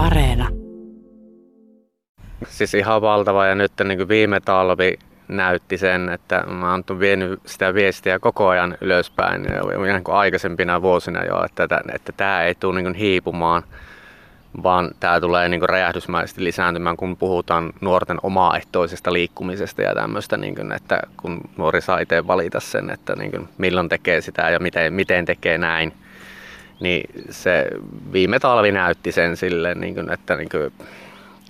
Areena. Siis ihan valtava ja nyt niin kuin viime talvi näytti sen, että mä oon vienyt sitä viestiä koko ajan ylöspäin ihan kuin aikaisempina vuosina jo, että, että tämä ei tule niin hiipumaan, vaan tämä tulee niin räjähdysmäisesti lisääntymään, kun puhutaan nuorten omaehtoisesta liikkumisesta ja tämmöistä, niin kuin, että kun nuori saa itse valita sen, että niin kuin, milloin tekee sitä ja miten, miten tekee näin, niin se viime talvi näytti sen silleen, niin kuin, että niin kuin,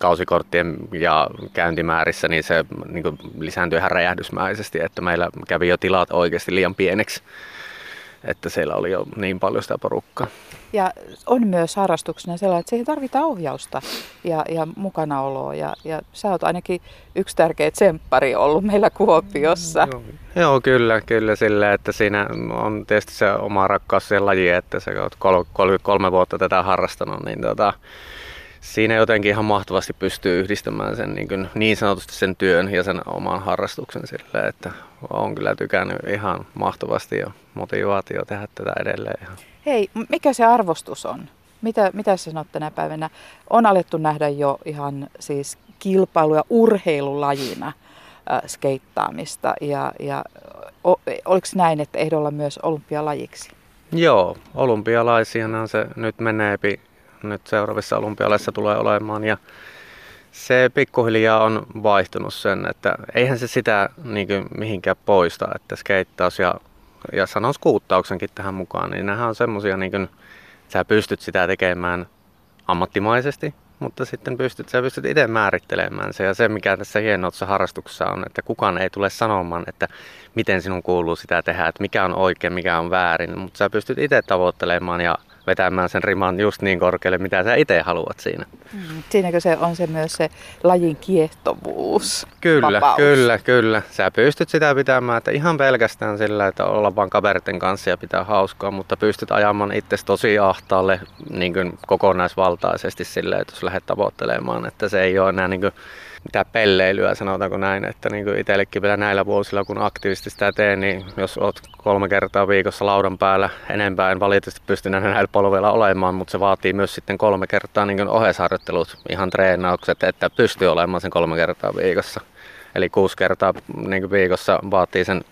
kausikorttien ja käyntimäärissä, niin se niin kuin lisääntyi ihan räjähdysmäisesti, että meillä kävi jo tilat oikeasti liian pieneksi, että siellä oli jo niin paljon sitä porukkaa. Ja on myös harrastuksena sellainen, että siihen tarvitaan ohjausta ja, ja mukanaoloa. Ja, ja sä oot ainakin yksi tärkeä tsemppari ollut meillä Kuopiossa. Joo, joo kyllä, kyllä sillä, että siinä on tietysti se oma rakkaus siihen lajiin, että sä oot 33 vuotta tätä harrastanut, niin tota, siinä jotenkin ihan mahtavasti pystyy yhdistämään sen niin, kuin, niin sanotusti sen työn ja sen oman harrastuksen sille, että on kyllä tykännyt ihan mahtavasti ja motivaatio tehdä tätä edelleen. Hei, mikä se arvostus on? Mitä, mitä sä sanot tänä päivänä? On alettu nähdä jo ihan siis kilpailuja urheilulajina äh, skeittaamista ja, ja o, oliko näin, että ehdolla myös olympialajiksi? Joo, olympialaisiahan se nyt menee nyt seuraavissa olympialaisissa tulee olemaan. Ja se pikkuhiljaa on vaihtunut sen, että eihän se sitä niin kuin, mihinkään poista, että skeittaus ja, ja sanon skuuttauksenkin tähän mukaan, niin nehän on semmosia, niin kuin, sä pystyt sitä tekemään ammattimaisesti, mutta sitten pystyt, sä pystyt itse määrittelemään se. Ja se, mikä tässä hienossa harrastuksessa on, että kukaan ei tule sanomaan, että miten sinun kuuluu sitä tehdä, että mikä on oikein, mikä on väärin, mutta sä pystyt itse tavoittelemaan ja vetämään sen riman just niin korkealle, mitä sä itse haluat siinä. Mm. Siinäkö se on se myös se lajin kiehtovuus? Kyllä, vapaus. kyllä, kyllä. Sä pystyt sitä pitämään, että ihan pelkästään sillä, että olla vaan kaverten kanssa ja pitää hauskaa, mutta pystyt ajamaan itse tosi ahtaalle niin kuin kokonaisvaltaisesti sillä, että jos lähdet tavoittelemaan, että se ei ole enää niin kuin mitä pelleilyä, sanotaanko näin, että niin kuin itsellekin vielä näillä vuosilla, kun aktiivisesti sitä teen, niin jos oot kolme kertaa viikossa laudan päällä enempää, en valitettavasti pysty näillä polveilla olemaan, mutta se vaatii myös sitten kolme kertaa niin ohesharjoittelut, ihan treenaukset, että pystyy olemaan sen kolme kertaa viikossa. Eli kuusi kertaa niin viikossa vaatii sen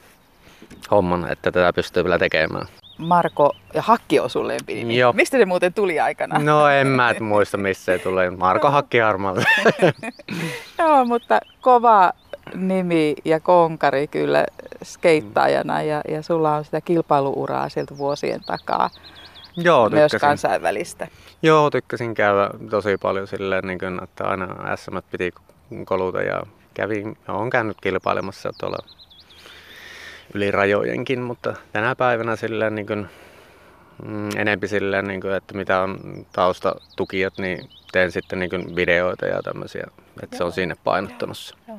homman, että tätä pystyy vielä tekemään. Marko ja Hakki on sun lempinimi. Joo. Mistä se muuten tuli aikana? No en mä et muista missä se tulee. Marko Hakki Harmalta. Joo, mutta kova nimi ja konkari kyllä skeittaajana ja, ja sulla on sitä kilpailuuraa sieltä vuosien takaa. Joo, Myös kansainvälistä. Joo, tykkäsin käydä tosi paljon silleen, niin kuin, että aina SM piti koluta ja kävin, olen käynyt kilpailemassa tuolla yli rajojenkin, mutta tänä päivänä silleen niin kuin, mm, enempi silleen, niin kuin, että mitä on taustatukijat, niin teen sitten niin kuin videoita ja tämmöisiä, että Joo. se on sinne painottunut. Joo.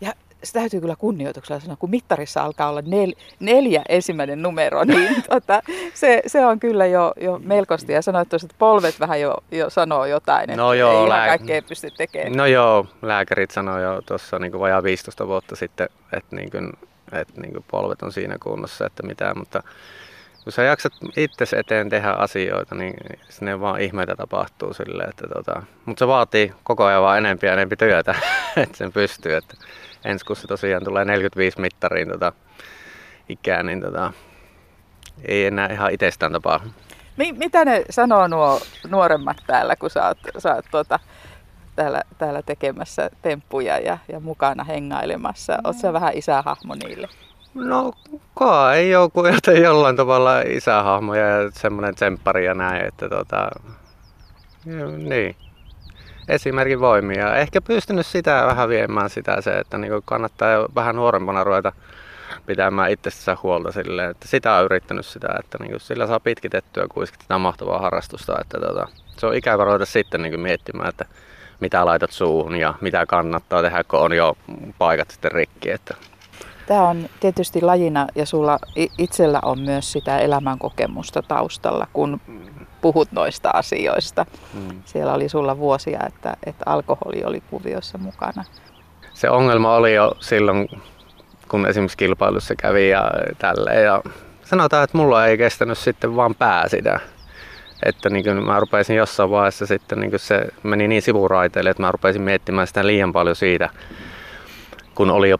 Ja se täytyy kyllä kunnioituksella sanoa, kun mittarissa alkaa olla nel, neljä ensimmäinen numero, niin tota, se, se, on kyllä jo, jo melkoista. Ja sanoit että polvet vähän jo, jo sanoo jotain, että no joo, ei lää... kaikkea pysty tekemään. No joo, lääkärit sanoo jo tuossa niin vajaa 15 vuotta sitten, että niin kuin, että niin polvet on siinä kunnossa, että mitään, mutta kun sä jaksat itse eteen tehdä asioita, niin sinne vaan ihmeitä tapahtuu sille, että tota, mutta se vaatii koko ajan vaan enempi ja enempi työtä, että sen pystyy, että ensi kun se tosiaan tulee 45 mittariin tota, ikään, niin tota, ei enää ihan itsestään tapaa. Mitä ne sanoo nuo nuoremmat täällä, kun sä oot, sä oot tuota, täällä, täällä tekemässä temppuja ja, ja mukana hengailemassa? No. Oletko vähän isähahmo niille? No kai joku, joten jollain tavalla isähahmoja ja semmoinen tsemppari ja näin, että tota, niin. Esimerkin voimia. Ehkä pystynyt sitä vähän viemään sitä se, että niin kannattaa vähän nuorempana ruveta pitämään itsestään huolta silleen, että sitä on yrittänyt sitä, että niin sillä saa pitkitettyä kuitenkin tätä mahtavaa harrastusta, että tota, se on ikävä ruveta sitten niin miettimään, että mitä laitat suuhun ja mitä kannattaa tehdä, kun on jo paikat sitten rikki. Että. Tämä on tietysti lajina ja sulla itsellä on myös sitä elämänkokemusta taustalla, kun puhut noista asioista. Hmm. Siellä oli sulla vuosia, että, että alkoholi oli kuviossa mukana. Se ongelma oli jo silloin, kun esimerkiksi kilpailussa kävi ja tälleen. Ja sanotaan, että mulla ei kestänyt sitten vaan pää sitä että niin kuin mä rupesin jossain vaiheessa sitten niin kuin se meni niin sivuraiteille, että mä rupesin miettimään sitä liian paljon siitä, kun oli jo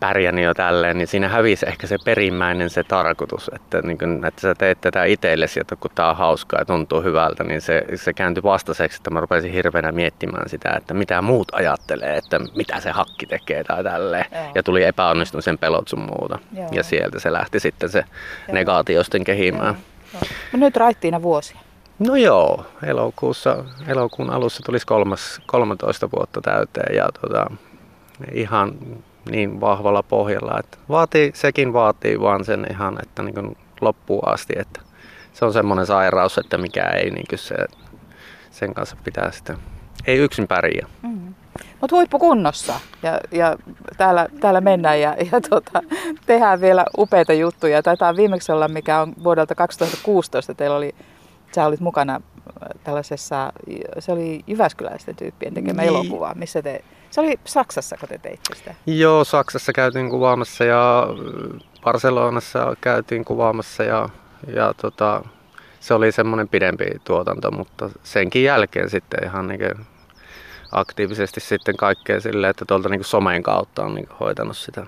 pärjännyt jo tälleen, niin siinä hävisi ehkä se perimmäinen se tarkoitus, että, niin kun, että sä teet tätä itsellesi, että kun tää on hauskaa ja tuntuu hyvältä, niin se, se kääntyi vastaiseksi, että mä rupesin hirveänä miettimään sitä, että mitä muut ajattelee, että mitä se hakki tekee tai tälleen. Joo. Ja tuli epäonnistumisen pelot sun muuta. Joo. Ja sieltä se lähti sitten se Joo. negaatiosten kehimään. Joo. No nyt raittiina vuosia. No joo, elokuussa, elokuun alussa tulisi kolmas, 13 vuotta täyteen ja tota, ihan niin vahvalla pohjalla. Että vaatii, sekin vaatii vaan sen ihan, että niin loppuun asti, että se on semmoinen sairaus, että mikä ei niin se, sen kanssa pitää sitä, ei yksin pärjää. Mm. Mutta huippukunnossa ja, ja täällä, täällä mennään ja, ja tota, tehdään vielä upeita juttuja. Taitaa viimeksi olla, mikä on vuodelta 2016, teillä oli, sä olit mukana tällaisessa, se oli Jyväskyläisten tyyppien tekemä niin. elokuva, missä te se oli Saksassa, kun te teitte sitä? Joo, Saksassa käytiin kuvaamassa ja Barcelonassa käytiin kuvaamassa ja, ja tota, se oli semmoinen pidempi tuotanto, mutta senkin jälkeen sitten ihan niin aktiivisesti sitten kaikkea silleen, että tuolta niin somen kautta on niin hoitanut sitä.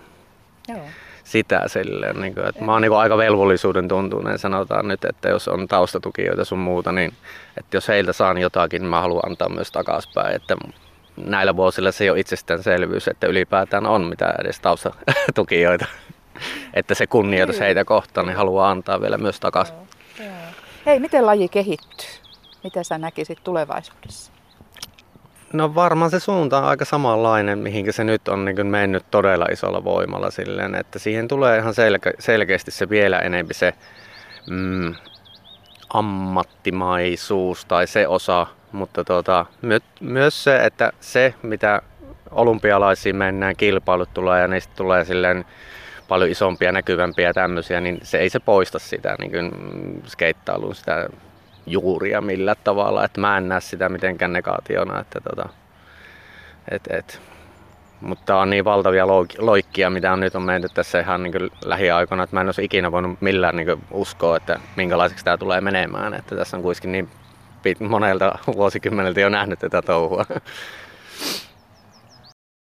Joo sitä silleen, niin kuin, että mä oon niin aika velvollisuuden tuntuneen, sanotaan nyt, että jos on taustatukijoita sun muuta, niin että jos heiltä saan jotakin, niin mä haluan antaa myös takaspäin, että näillä vuosilla se ei ole itsestäänselvyys, että ylipäätään on mitä edes taustatukijoita. että se kunnioitus heitä kohtaan, niin haluaa antaa vielä myös takaisin. Hei, miten laji kehittyy? Mitä sä näkisit tulevaisuudessa? No varmaan se suunta on aika samanlainen, mihinkä se nyt on niin mennyt todella isolla voimalla silleen, että siihen tulee ihan selke- selkeästi se vielä enempi se mm, ammattimaisuus tai se osa, mutta tuota, my, myös se, että se mitä olympialaisiin mennään, kilpailut tulee ja niistä tulee silleen paljon isompia, näkyvämpiä tämmöisiä, niin se ei se poista sitä niin kuin skeittailun sitä juuria millä tavalla, että mä en näe sitä mitenkään negaationa, että tota, et, et. Mutta on niin valtavia loikkia, mitä on nyt on menty tässä ihan niin lähiaikoina, että mä en olisi ikinä voinut millään niin uskoa, että minkälaiseksi tämä tulee menemään. Että tässä on kuitenkin niin monelta vuosikymmeneltä jo nähnyt tätä touhua.